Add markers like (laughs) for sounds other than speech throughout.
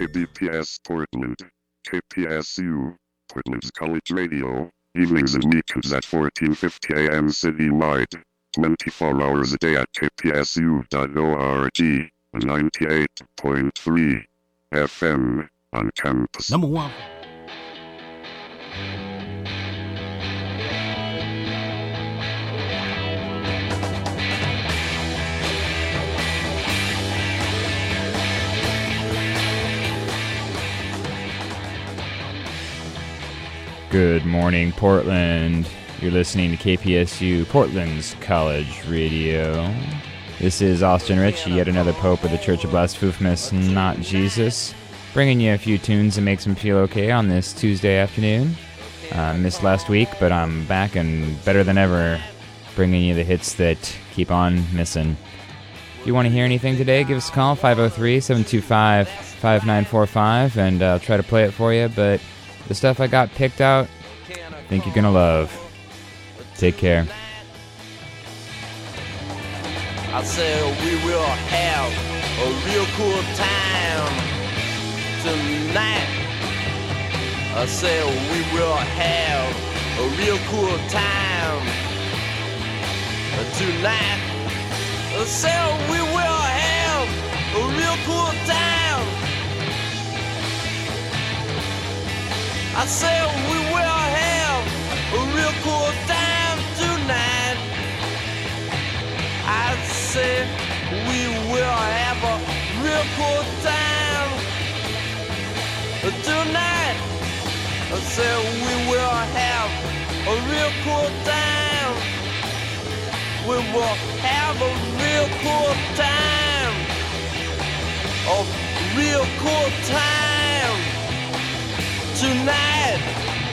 KBPS Portland, KPSU, Portland's College Radio, evenings and weekends at 1450 AM City citywide, 24 hours a day at kpsu.org, 98.3 FM on campus. Number one. Good morning, Portland. You're listening to KPSU, Portland's College Radio. This is Austin Rich, yet another Pope of the Church of Blasphemous, not Jesus, bringing you a few tunes that makes them feel okay on this Tuesday afternoon. I missed last week, but I'm back and better than ever, bringing you the hits that keep on missing. If you want to hear anything today, give us a call 503 725 5945 and I'll try to play it for you. But the stuff I got picked out, I think you're gonna love. Take care. I said we will have a real cool time tonight. I said we will have a real cool time tonight. I said we will have a real cool time. I said we will have a real cool time tonight. I said we will have a real cool time tonight. I said we will have a real cool time. We will have a real cool time. A real cool time tonight.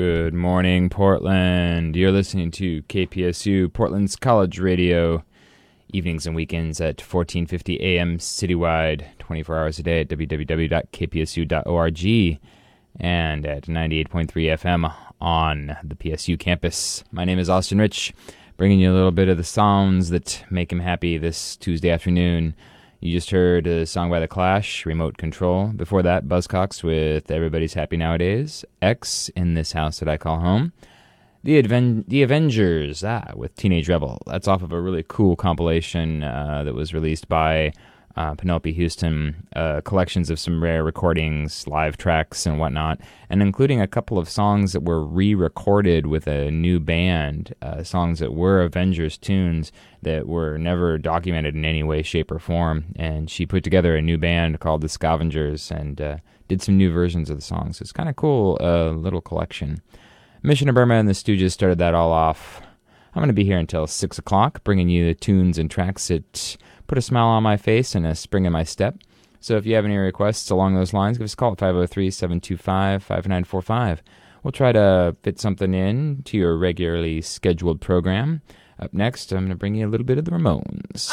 Good morning, Portland. You're listening to KPSU, Portland's college radio, evenings and weekends at 1450 AM citywide, 24 hours a day at www.kpsu.org and at 98.3 FM on the PSU campus. My name is Austin Rich, bringing you a little bit of the sounds that make him happy this Tuesday afternoon. You just heard a song by The Clash, Remote Control. Before that, Buzzcocks with Everybody's Happy Nowadays. X in This House That I Call Home. The, the Avengers ah, with Teenage Rebel. That's off of a really cool compilation uh, that was released by uh, Penelope Houston, uh, collections of some rare recordings, live tracks, and whatnot, and including a couple of songs that were re recorded with a new band, uh, songs that were Avengers tunes that were never documented in any way, shape, or form. And she put together a new band called the Scavengers and uh, did some new versions of the songs. It's kind of cool, uh, little collection. Mission of Burma and the Stooges started that all off. I'm going to be here until 6 o'clock, bringing you the tunes and tracks that put a smile on my face and a spring in my step. So if you have any requests along those lines, give us a call at 503 725 5945. We'll try to fit something in to your regularly scheduled program. Up next, I'm going to bring you a little bit of the Ramones.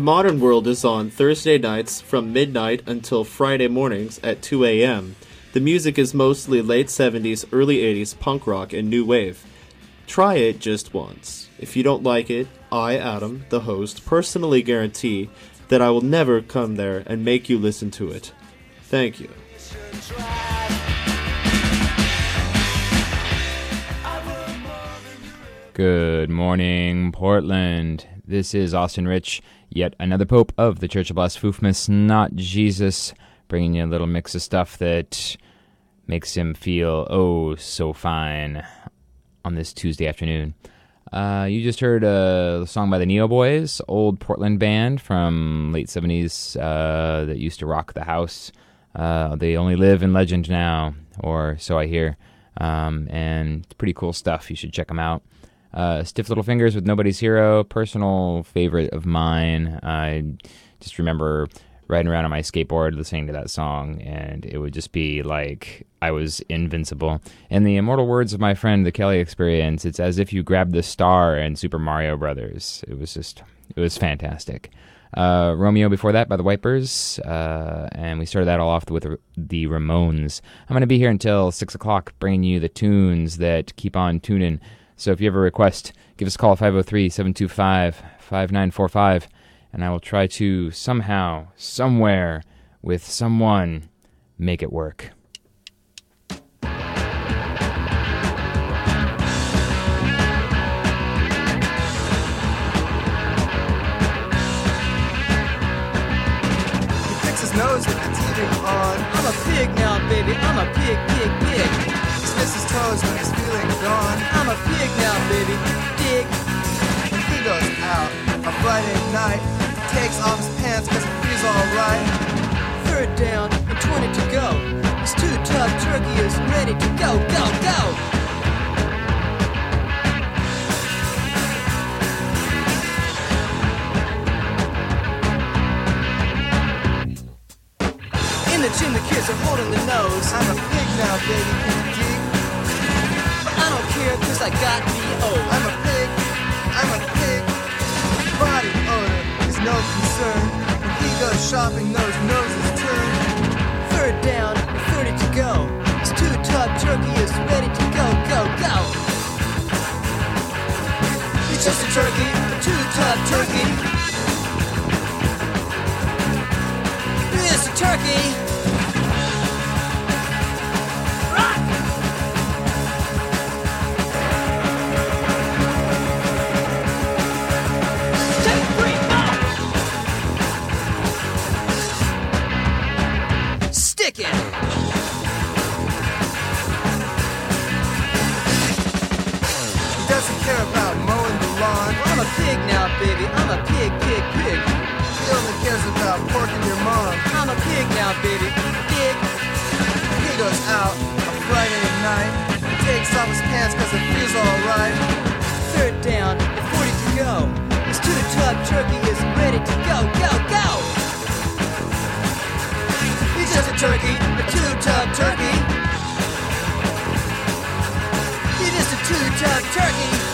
The modern World is on Thursday nights from midnight until Friday mornings at 2 a.m. The music is mostly late 70s, early 80s punk rock and new wave. Try it just once. If you don't like it, I, Adam, the host, personally guarantee that I will never come there and make you listen to it. Thank you. Good morning, Portland. This is Austin Rich, yet another Pope of the Church of Blasphemous, not Jesus, bringing you a little mix of stuff that makes him feel oh so fine on this Tuesday afternoon. Uh, you just heard a song by the Neo Boys, old Portland band from late '70s uh, that used to rock the house. Uh, they only live in legend now, or so I hear, um, and it's pretty cool stuff. You should check them out. Uh, Stiff Little Fingers with Nobody's Hero, personal favorite of mine. I just remember riding around on my skateboard listening to that song, and it would just be like I was invincible. In the immortal words of my friend, the Kelly experience, it's as if you grabbed the star in Super Mario Brothers. It was just, it was fantastic. Uh, Romeo before that by the Wipers, uh, and we started that all off with the Ramones. I'm going to be here until 6 o'clock bringing you the tunes that keep on tuning. So if you have a request, give us a call 503 725 5945, and I will try to somehow, somewhere, with someone, make it work. Nose with the TV on. I'm a pig now, baby. I'm a pig, pig, pig. His toes when he's feeling gone. I'm a pig now, baby. Dig. He goes out a Friday night. Takes off his pants cause he feels alright. Third down and 20 to go. His two tough turkey is ready to go, go, go. In the gym, the kids are holding the nose. I'm a pig now, baby. Can you dig? But I don't care, cause I got B.O. I'm a pig. I'm a pig. Body odor is no concern. When he goes shopping, those noses turn. Third down 30 to go. His two tough turkey is ready to go, go, go. He's just a turkey, a two tough turkey. It's a turkey. Stick! He doesn't care about mowing the lawn. I'm a pig now, baby. I'm a pig, pig, pig. He only cares about porking your mom. I'm a pig now, baby. Pig. He goes out a Friday night. He takes off his pants cause it feels alright. Third down and 40 to go. His two tough turkey is ready to go, go, go. He's a turkey, a two tough turkey. It is a two tough turkey.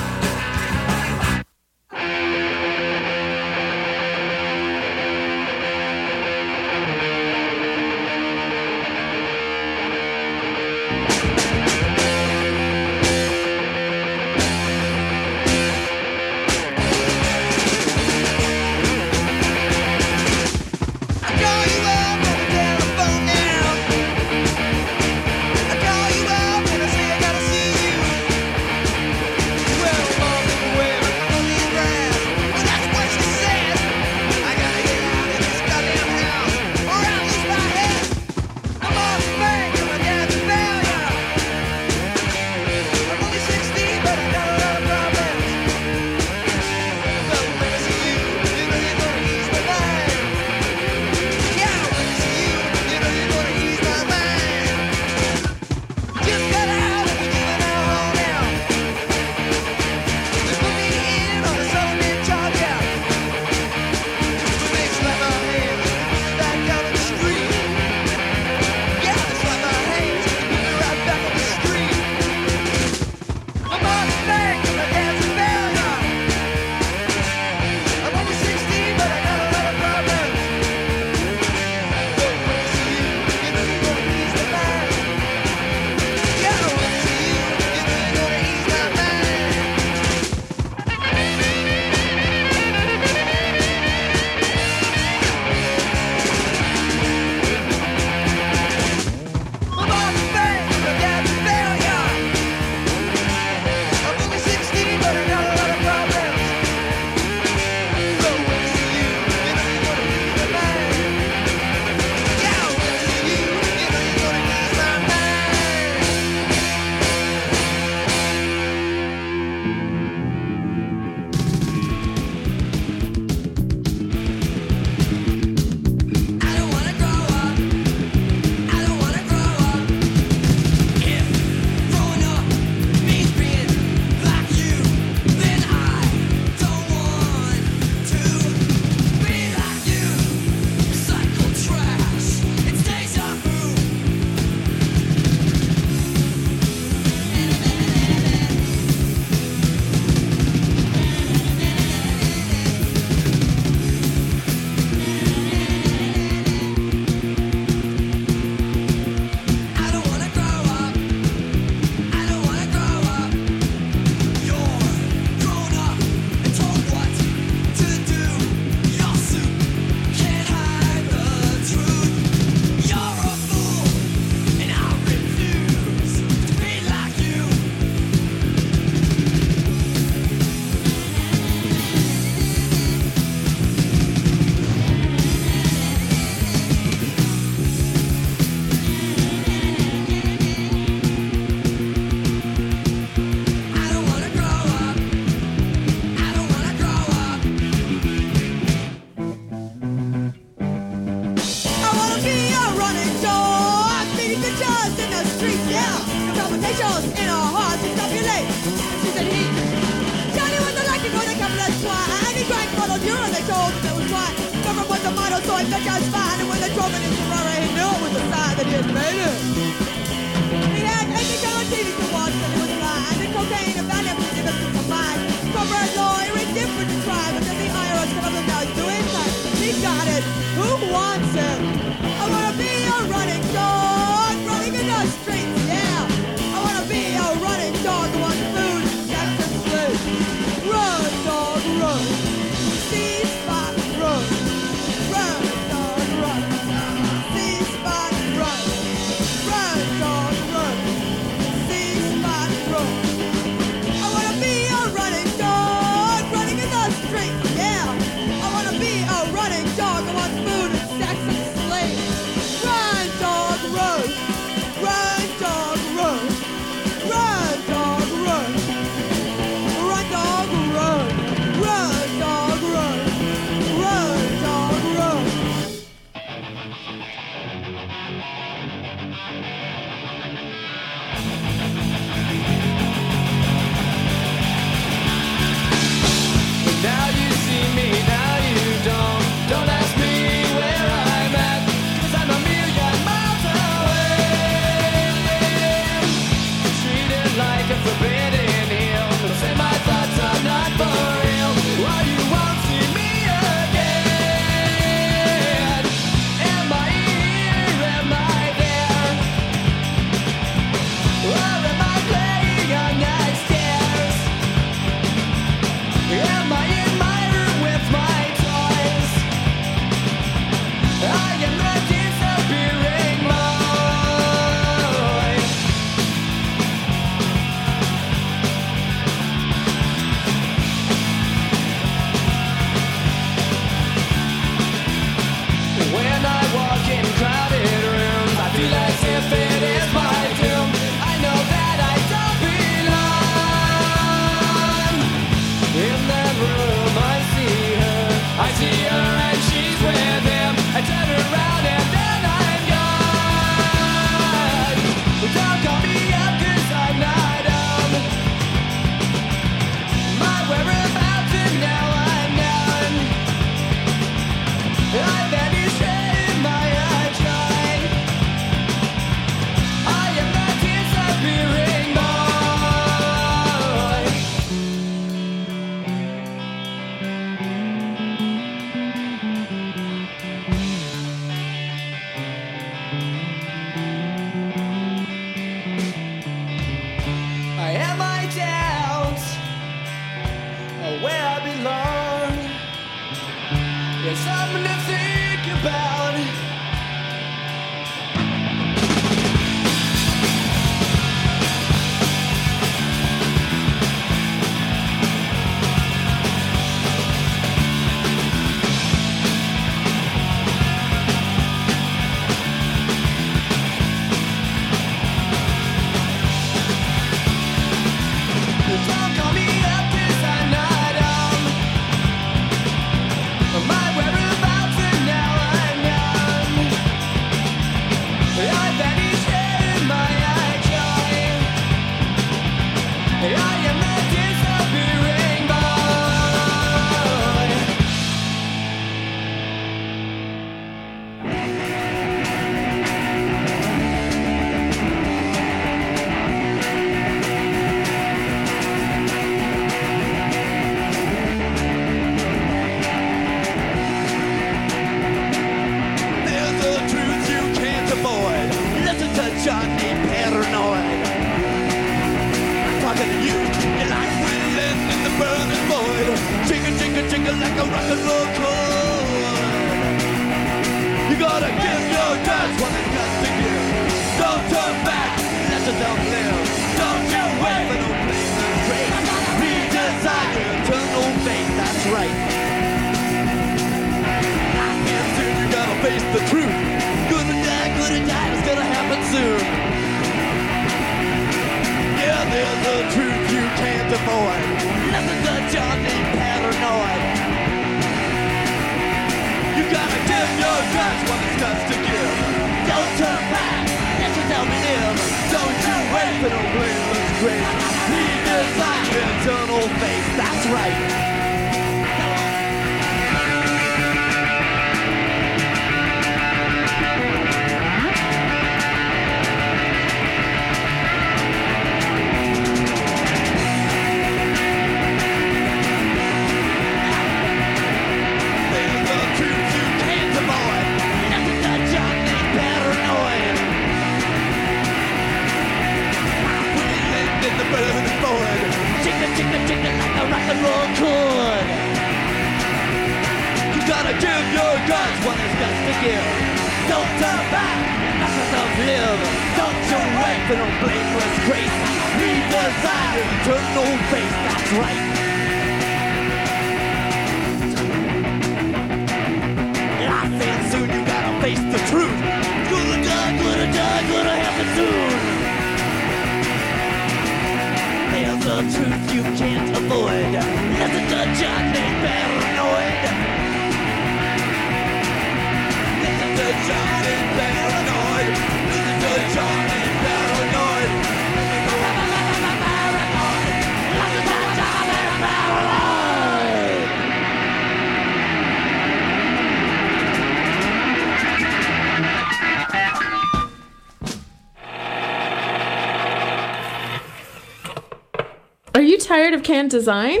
Tired design?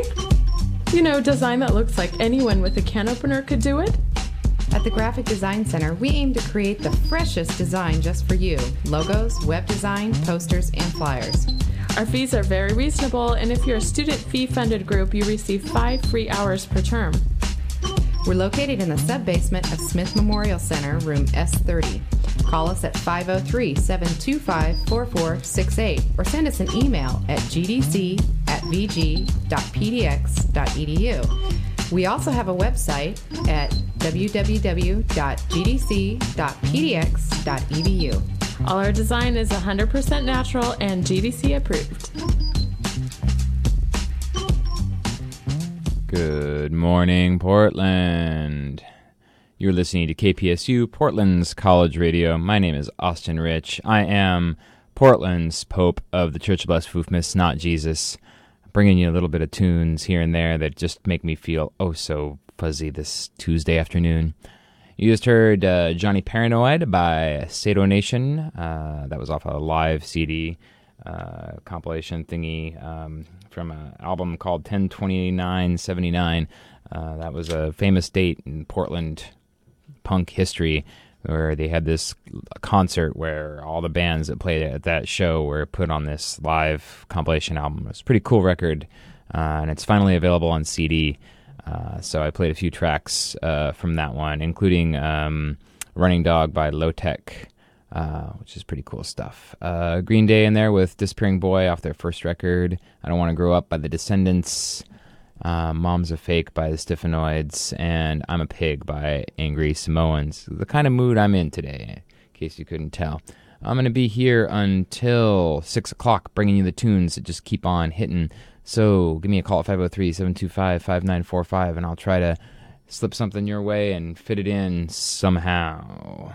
You know, design that looks like anyone with a can opener could do it? At the Graphic Design Center, we aim to create the freshest design just for you logos, web design, posters, and flyers. Our fees are very reasonable, and if you're a student fee funded group, you receive five free hours per term. We're located in the sub basement of Smith Memorial Center, room S30. Call us at 503 725 4468 or send us an email at gdc vg.pdx.edu. We also have a website at www.gdc.pdx.edu. All our design is 100% natural and GDC approved. Good morning, Portland. You're listening to KPSU, Portland's college radio. My name is Austin Rich. I am Portland's Pope of the Church of Blessed Foofmas, not Jesus. Bringing you a little bit of tunes here and there that just make me feel oh so fuzzy this Tuesday afternoon. You just heard uh, Johnny Paranoid by Sado Nation. Uh, that was off a live CD uh, compilation thingy um, from an album called 102979. Uh, that was a famous date in Portland punk history where they had this concert where all the bands that played at that show were put on this live compilation album. It's a pretty cool record, uh, and it's finally available on CD. Uh, so I played a few tracks uh, from that one, including um, "Running Dog" by Low Tech, uh, which is pretty cool stuff. Uh, Green Day in there with "Disappearing Boy" off their first record. "I Don't Want to Grow Up" by the Descendents. Uh, Mom's a Fake by the Stiffenoids, and I'm a Pig by Angry Samoans. The kind of mood I'm in today, in case you couldn't tell. I'm going to be here until 6 o'clock, bringing you the tunes that just keep on hitting. So give me a call at 503 725 5945, and I'll try to slip something your way and fit it in somehow.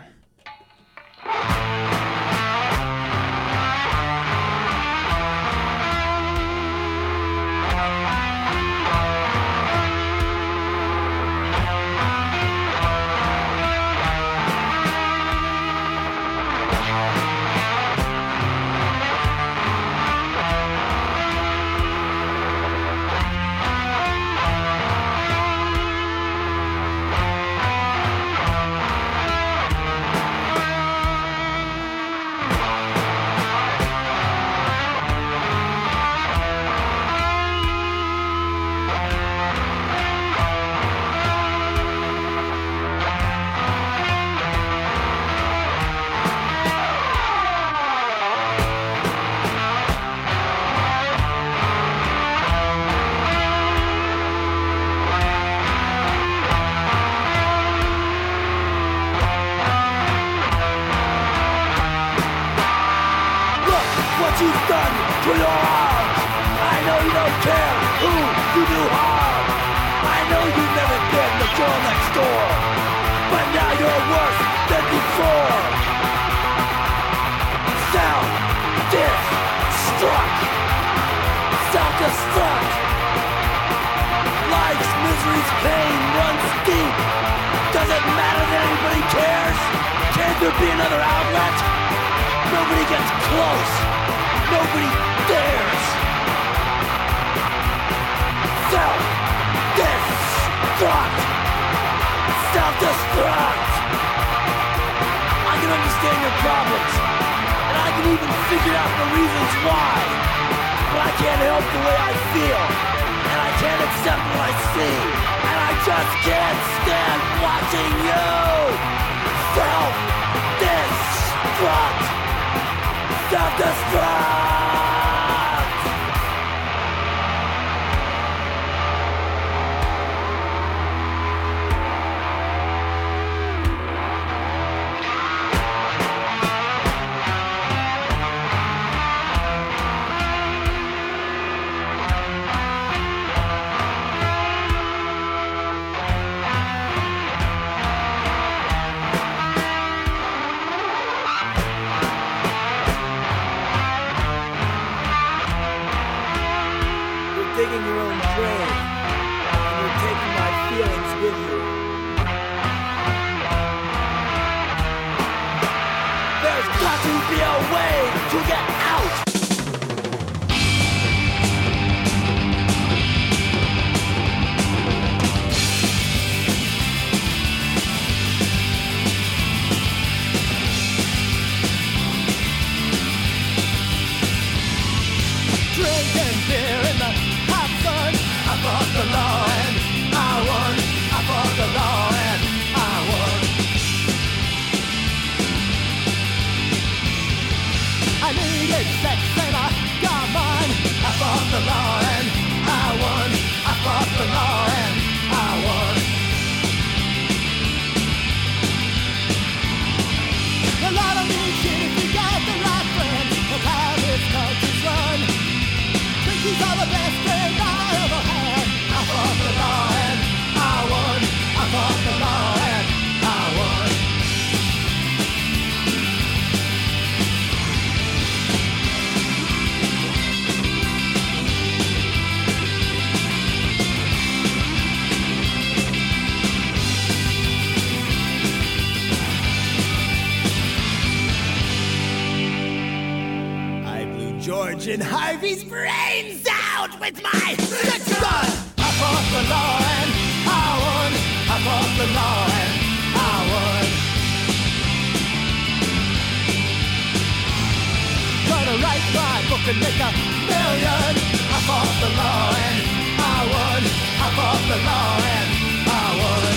million. I fought the law and I won. I fought the law and I won.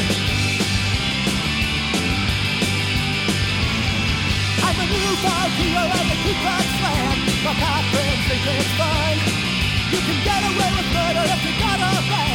I'm a newfound hero of the Ku Klux Klan. My friends think it's fine. You can get away with murder if you got a plan.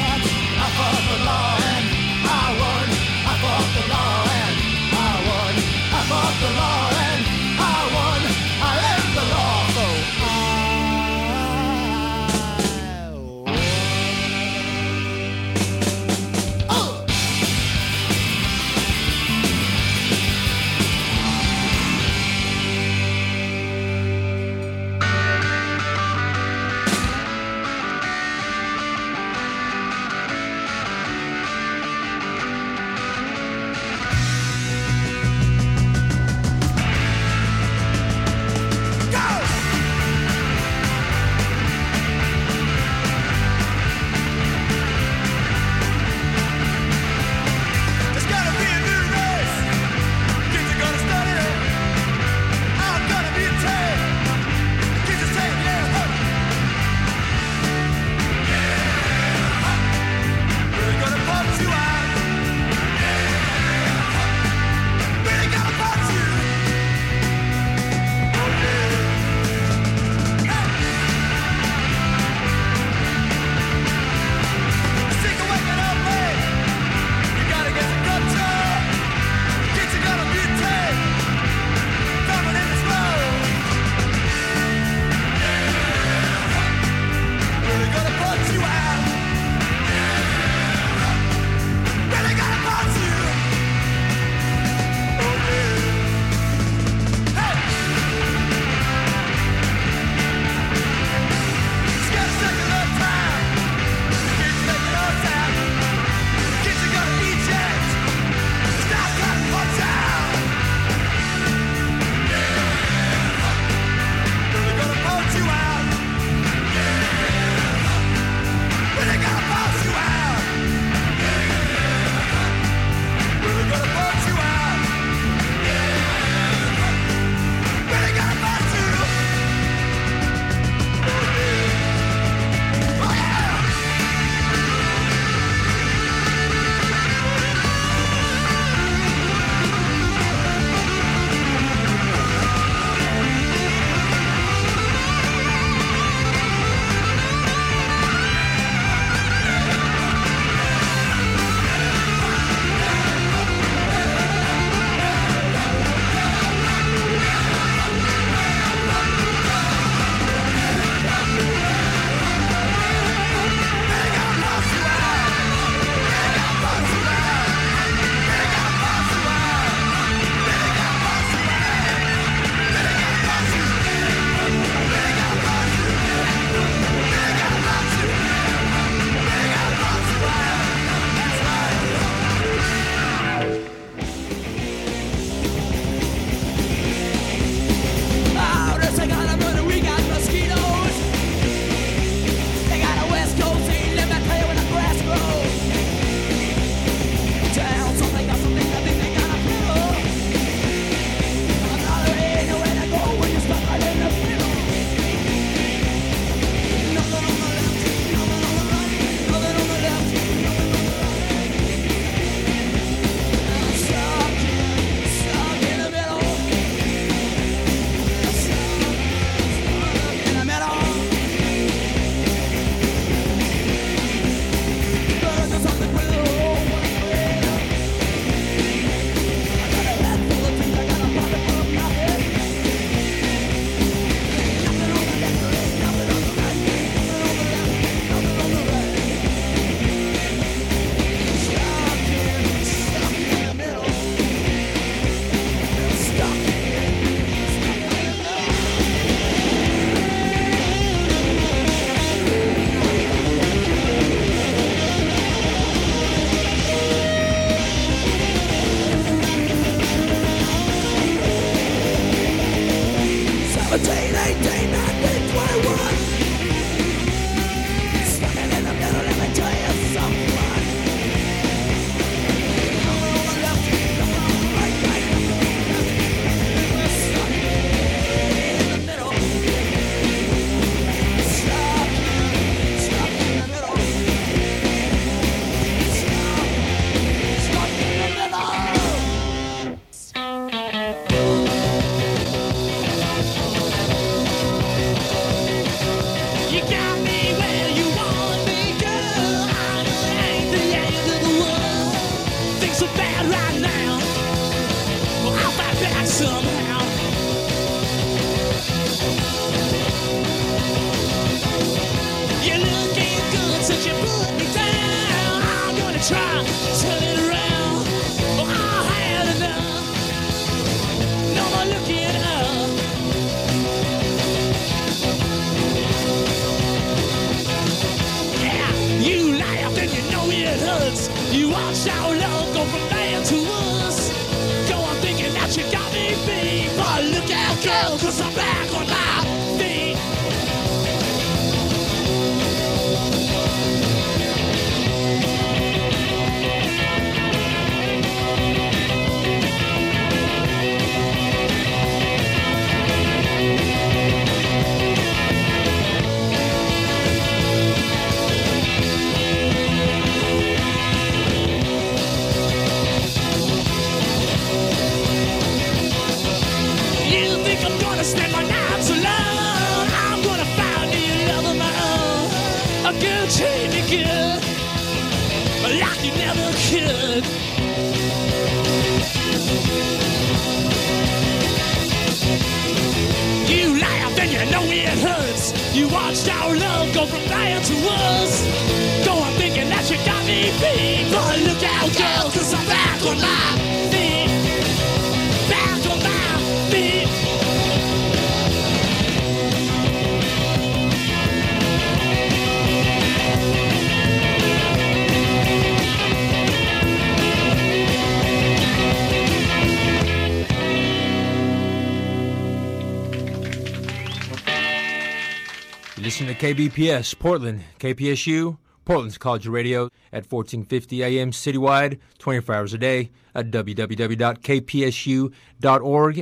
KBPS, Portland, KPSU, Portland's College Radio at 1450 AM citywide, 24 hours a day at www.kpsu.org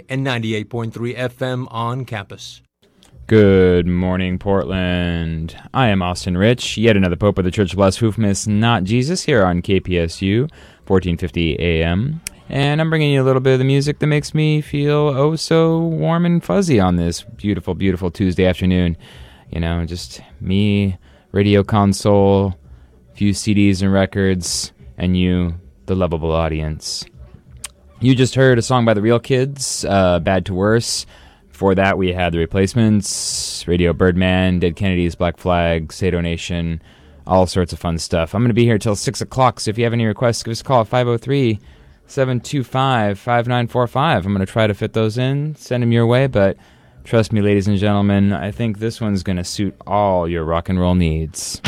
and 98.3 FM on campus. Good morning, Portland. I am Austin Rich, yet another Pope of the Church of Blasphemous, not Jesus, here on KPSU, 1450 AM. And I'm bringing you a little bit of the music that makes me feel oh so warm and fuzzy on this beautiful, beautiful Tuesday afternoon. You know, just me, radio console, few CDs and records, and you, the lovable audience. You just heard a song by the Real Kids, uh, Bad to Worse. Before that, we had the replacements, Radio Birdman, Dead Kennedys, Black Flag, Sado Nation, all sorts of fun stuff. I'm going to be here till 6 o'clock, so if you have any requests, give us a call at 503 725 5945. I'm going to try to fit those in, send them your way, but trust me, ladies and gentlemen, I think this one's going to suit all your rock and roll needs.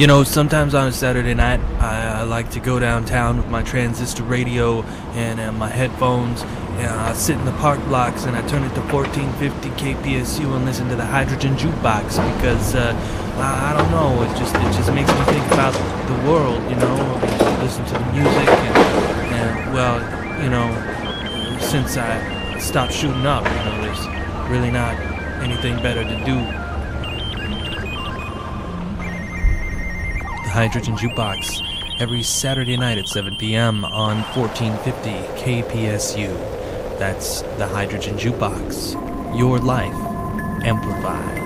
You know, sometimes on a Saturday night, I, I like to go downtown with my transistor radio and uh, my headphones, and I sit in the park blocks and I turn it to 1450 KPSU and listen to the Hydrogen Jukebox because uh, I, I don't know, it just it just makes me think about the world. You know, listen to the music and, and well, you know, since I stopped shooting up, you know, there's really not anything better to do the Hydrogen Jukebox every Saturday night at 7 p.m. on 1450 KPSU. That's the Hydrogen Jukebox. Your life amplified.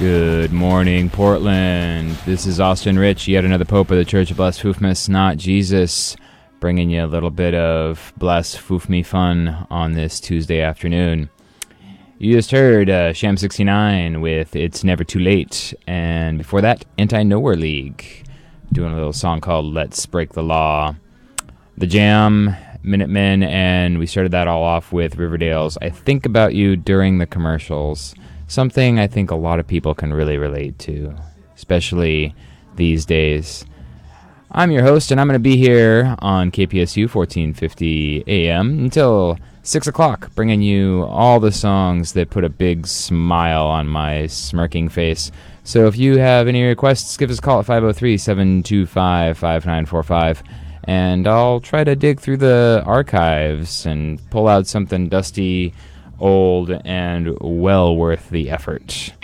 Good morning, Portland. This is Austin Rich, yet another Pope of the Church of Blessed Fufmas, not Jesus, bringing you a little bit of Bless Fufme fun on this Tuesday afternoon. You just heard uh, Sham 69 with It's Never Too Late, and before that, Anti Nowhere League, doing a little song called Let's Break the Law. The Jam, Minutemen, and we started that all off with Riverdale's I Think About You During the Commercials. Something I think a lot of people can really relate to, especially these days. I'm your host, and I'm going to be here on KPSU 1450 AM until 6 o'clock, bringing you all the songs that put a big smile on my smirking face. So if you have any requests, give us a call at 503 725 5945, and I'll try to dig through the archives and pull out something dusty, old, and well worth the effort.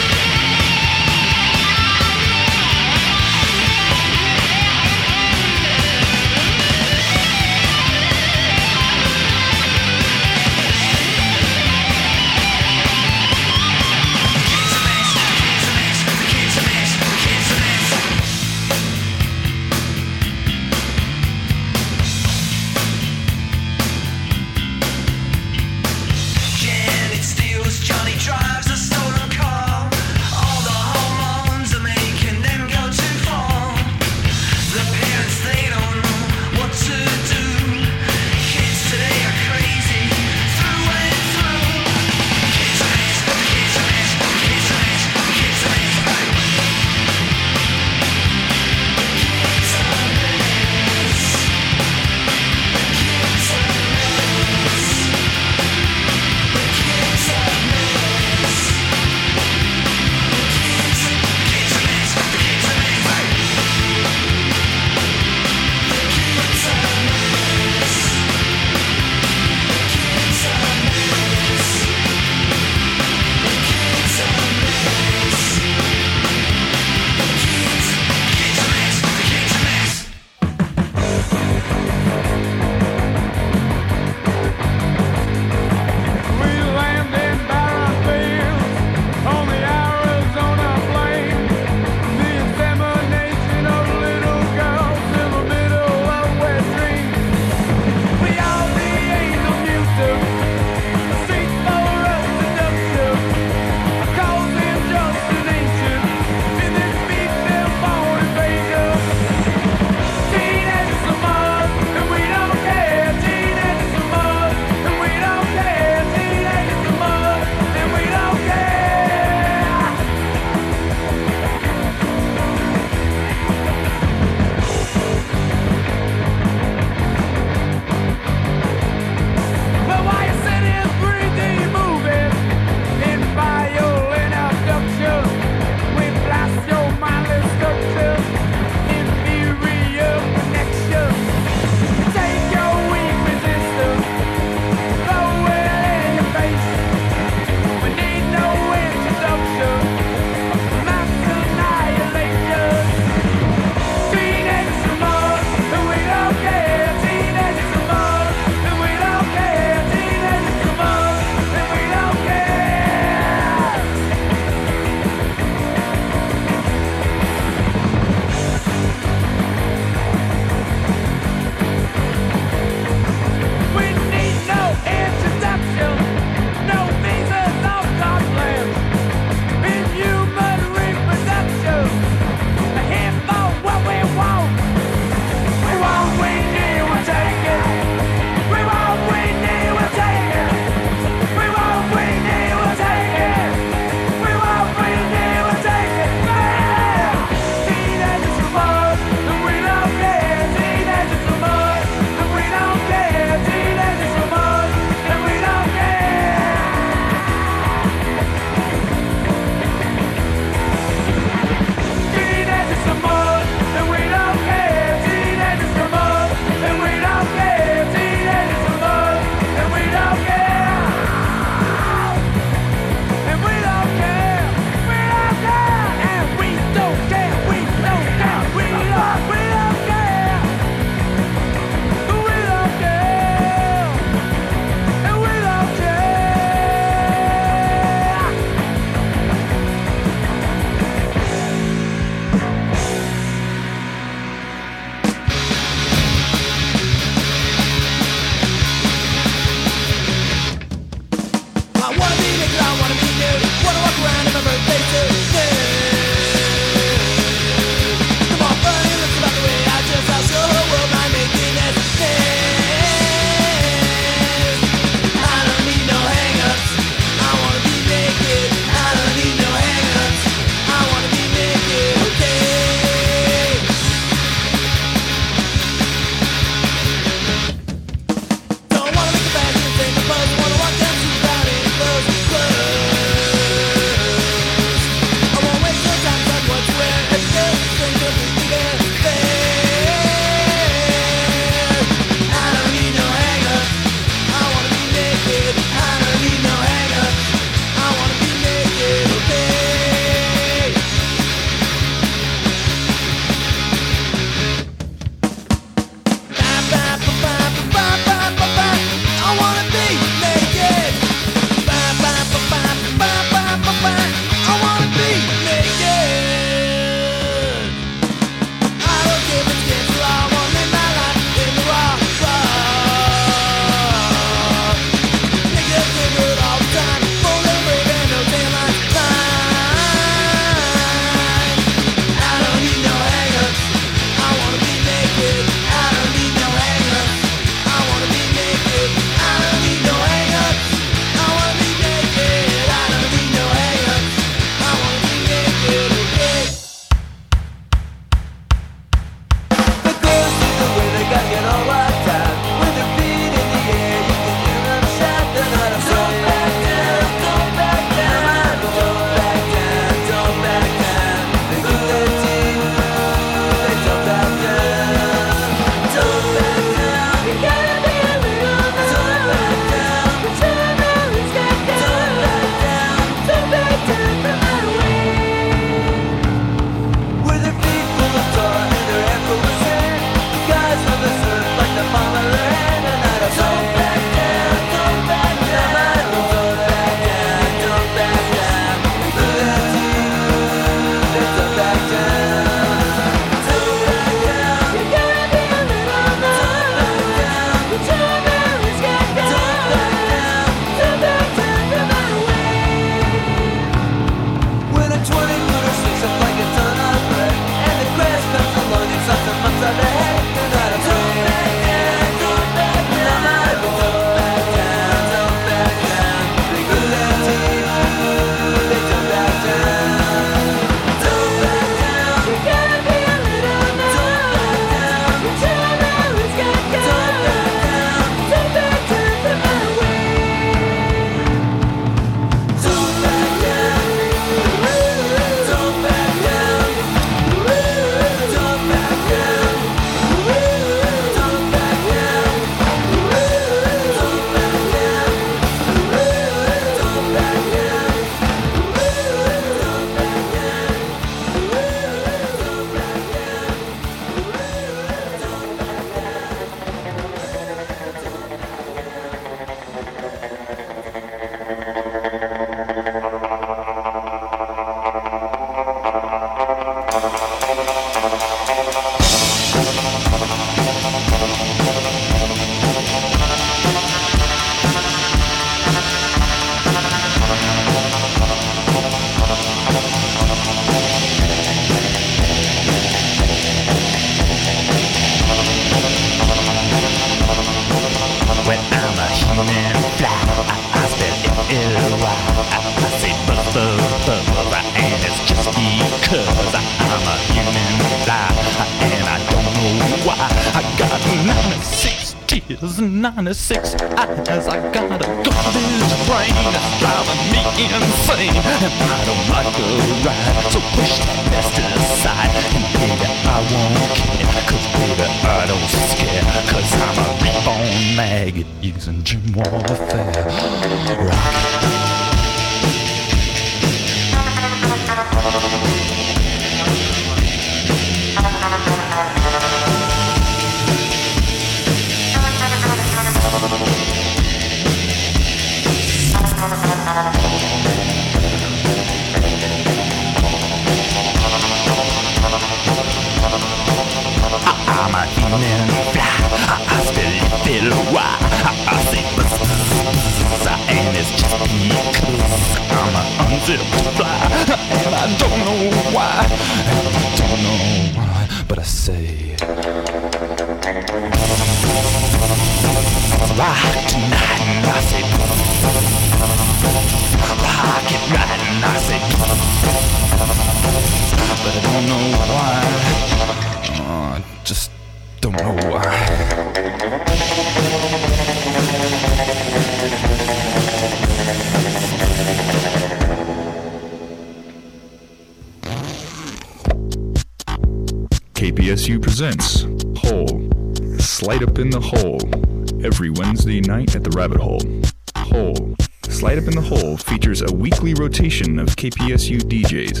KPSU DJs.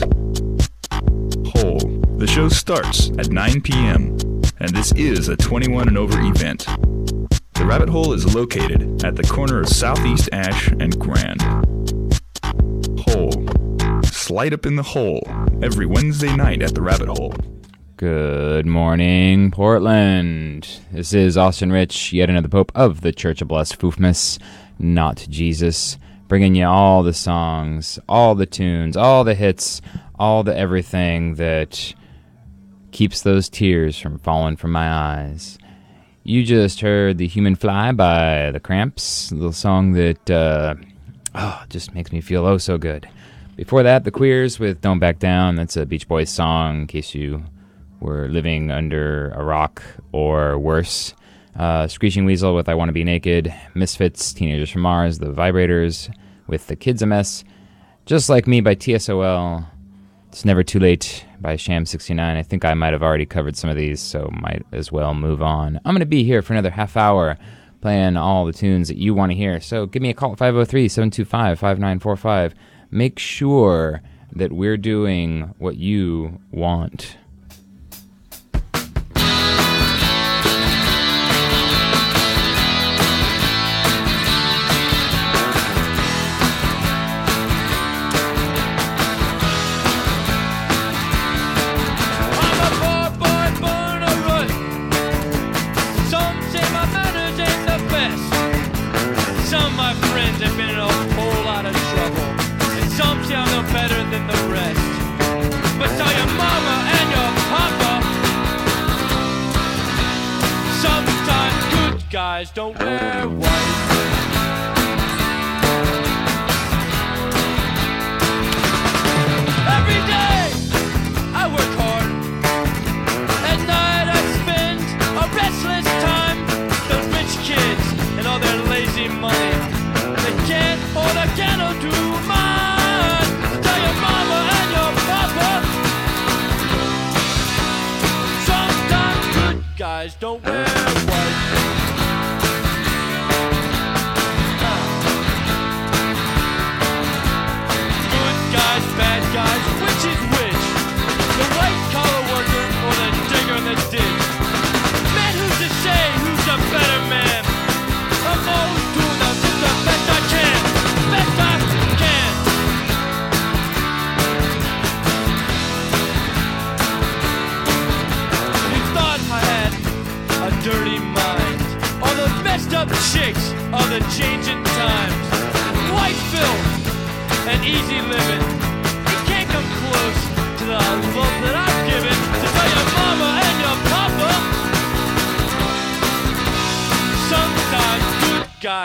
Hole. The show starts at 9 p.m., and this is a 21 and over event. The Rabbit Hole is located at the corner of Southeast Ash and Grand. Hole. Slide Up in the Hole. Every Wednesday night at the Rabbit Hole. Good morning, Portland. This is Austin Rich, yet another Pope of the Church of Blessed Foofmas, not Jesus, bringing you all the songs, all the tunes, all the hits, all the everything that keeps those tears from falling from my eyes. You just heard The Human Fly by The Cramps, a little song that uh, oh, just makes me feel oh so good. Before that, The Queers with Don't Back Down. That's a Beach Boys song, in case you were living under a rock or worse. Uh, Screeching Weasel with I Want to Be Naked. Misfits, Teenagers from Mars, The Vibrators with The Kids a Mess. Just Like Me by TSOL. It's Never Too Late by Sham69. I think I might have already covered some of these, so might as well move on. I'm going to be here for another half hour playing all the tunes that you want to hear. So give me a call at 503 725 5945. Make sure that we're doing what you want.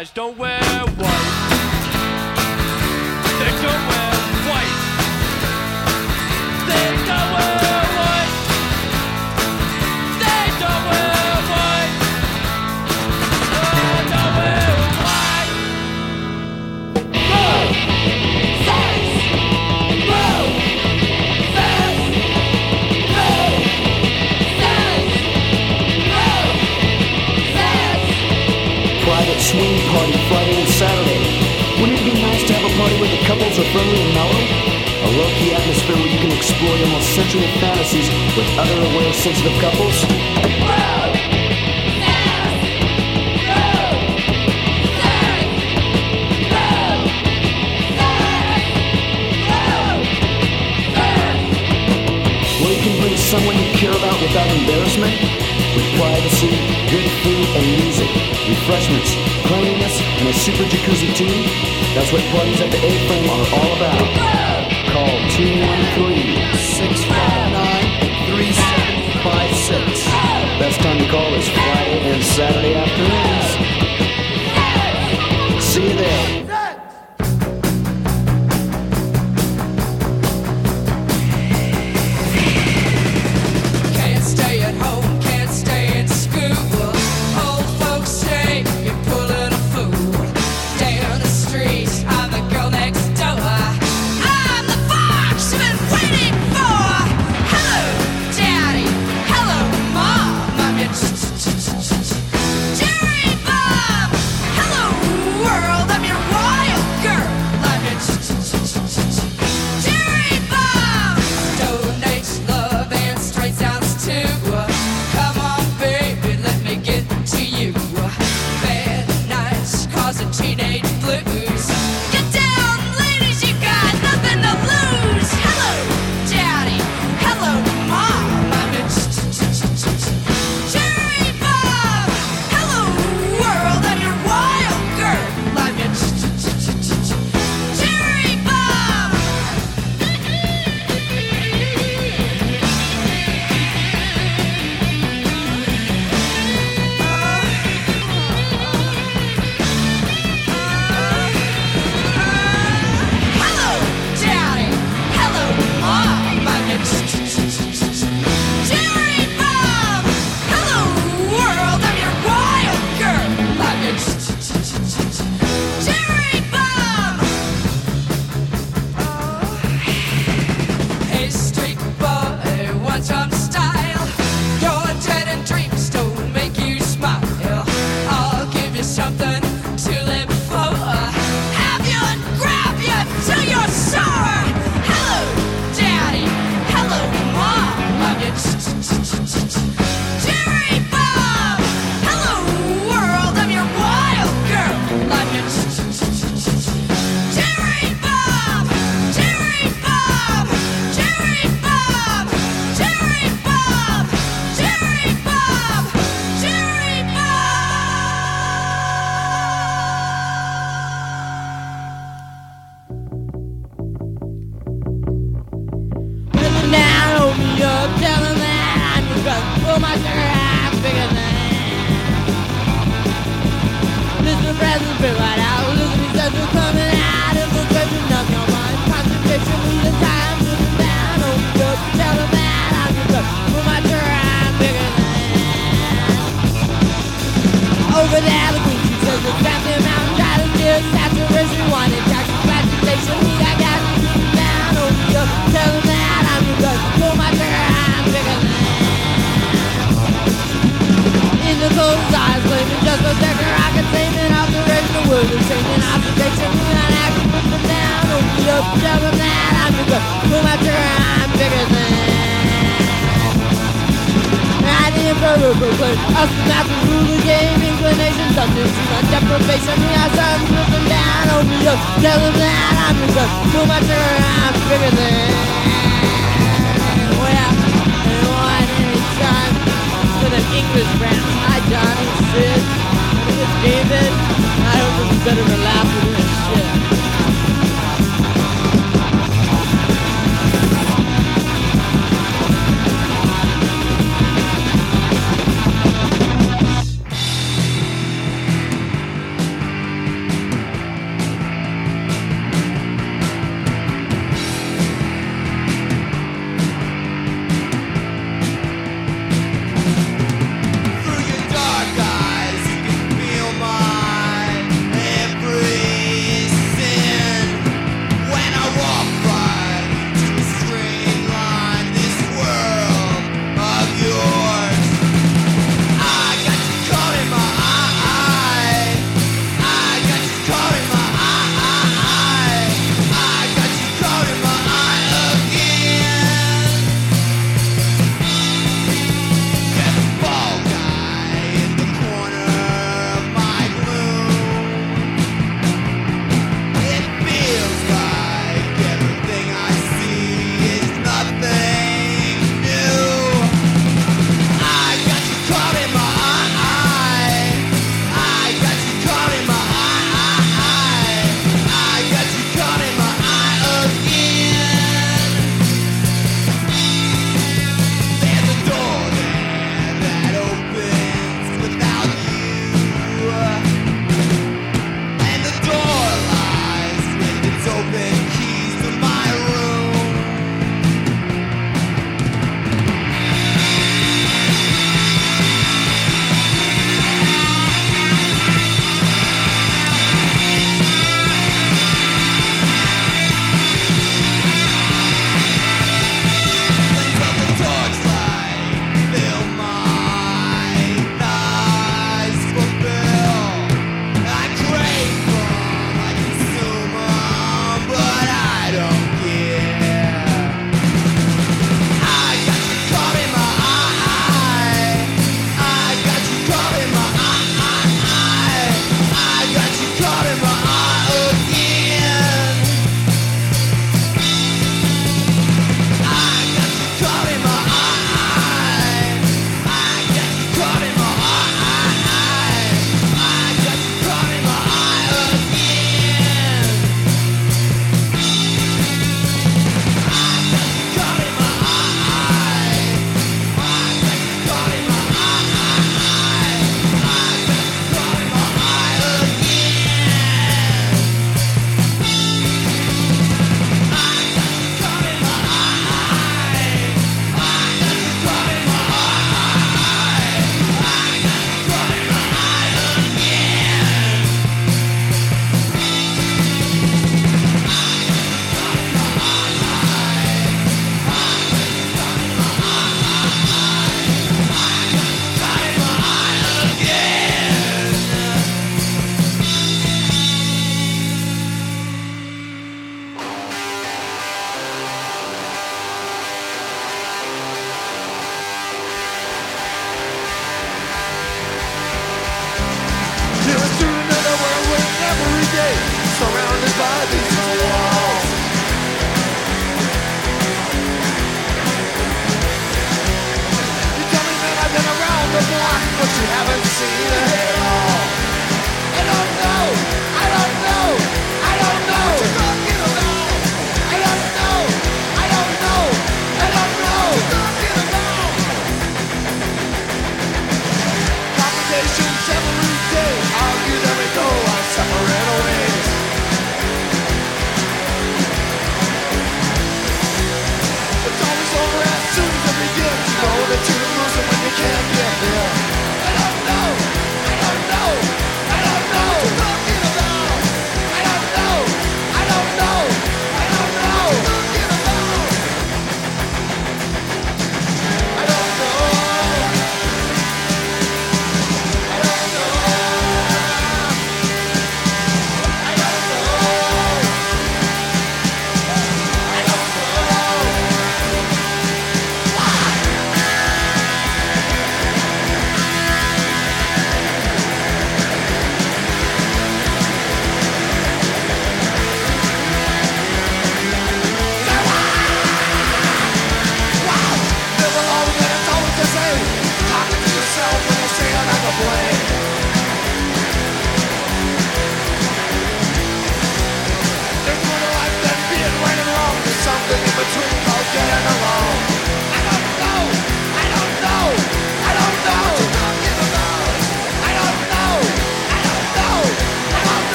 Guys. Don't wear Couples are friendly and mellow. A low-key atmosphere where you can explore your most sensual fantasies with other aware sensitive couples. Where you can bring someone you care about without embarrassment with privacy, good food and music, refreshments, cleanliness, and a super jacuzzi too. That's what parties at the A-Frame are all about. Call 213-659-3756. Best time to call is Friday and Saturday afternoons. See you there.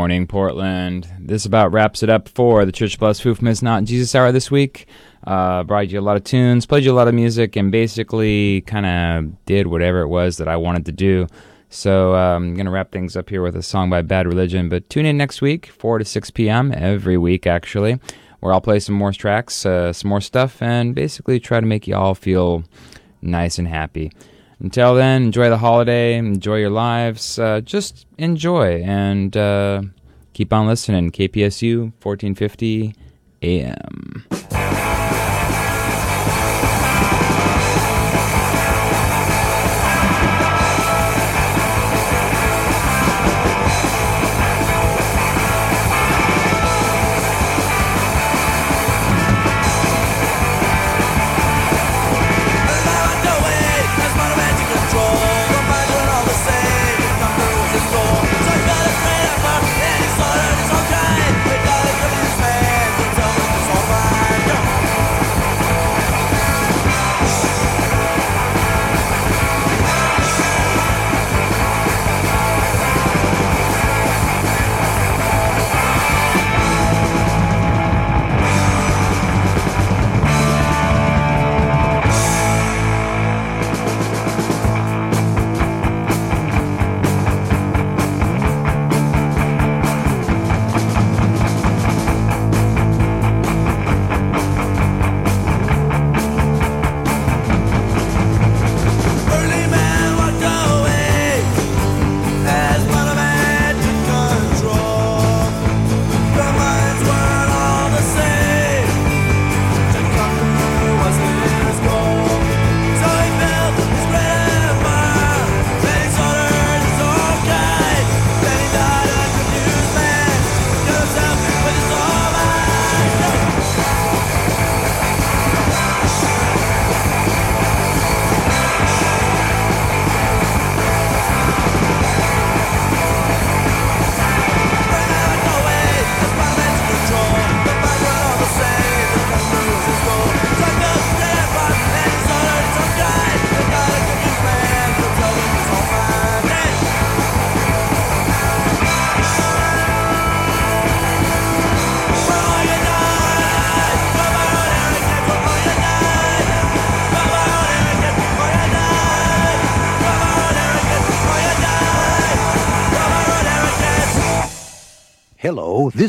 Morning, Portland. This about wraps it up for the Church Bless Foofmas Not Jesus Hour this week. Uh, brought you a lot of tunes, played you a lot of music, and basically kind of did whatever it was that I wanted to do. So I'm going to wrap things up here with a song by Bad Religion. But tune in next week, 4 to 6 p.m., every week actually, where I'll play some more tracks, uh, some more stuff, and basically try to make you all feel nice and happy. Until then, enjoy the holiday, enjoy your lives, uh, just enjoy and uh, keep on listening. KPSU 1450 AM.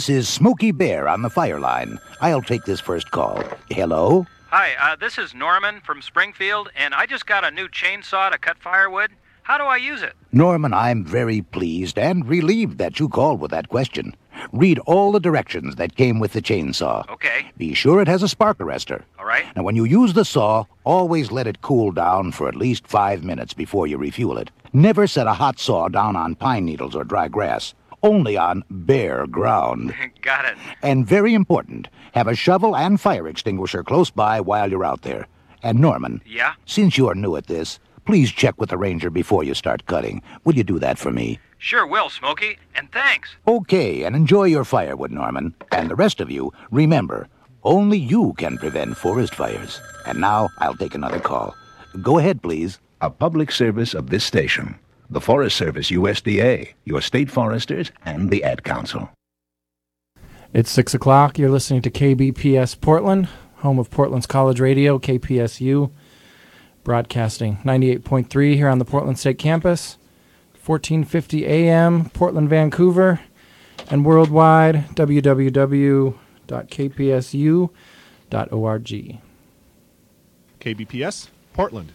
This is Smokey Bear on the fire line. I'll take this first call. Hello? Hi, uh, this is Norman from Springfield, and I just got a new chainsaw to cut firewood. How do I use it? Norman, I'm very pleased and relieved that you called with that question. Read all the directions that came with the chainsaw. Okay. Be sure it has a spark arrestor. All right. Now, when you use the saw, always let it cool down for at least five minutes before you refuel it. Never set a hot saw down on pine needles or dry grass, only on bare ground. (laughs) got it. And very important, have a shovel and fire extinguisher close by while you're out there. And Norman, Yeah? since you're new at this, please check with the ranger before you start cutting. Will you do that for me? Sure will, Smokey. And thanks. Okay, and enjoy your firewood, Norman. And the rest of you, remember, only you can prevent forest fires. And now I'll take another call. Go ahead, please. A public service of this station, the Forest Service USDA, your state foresters, and the Ad Council. It's 6 o'clock. You're listening to KBPS Portland, home of Portland's College Radio, KPSU, broadcasting 98.3 here on the Portland State Campus, 1450 AM, Portland, Vancouver, and worldwide, www.kpsu.org. KBPS, Portland.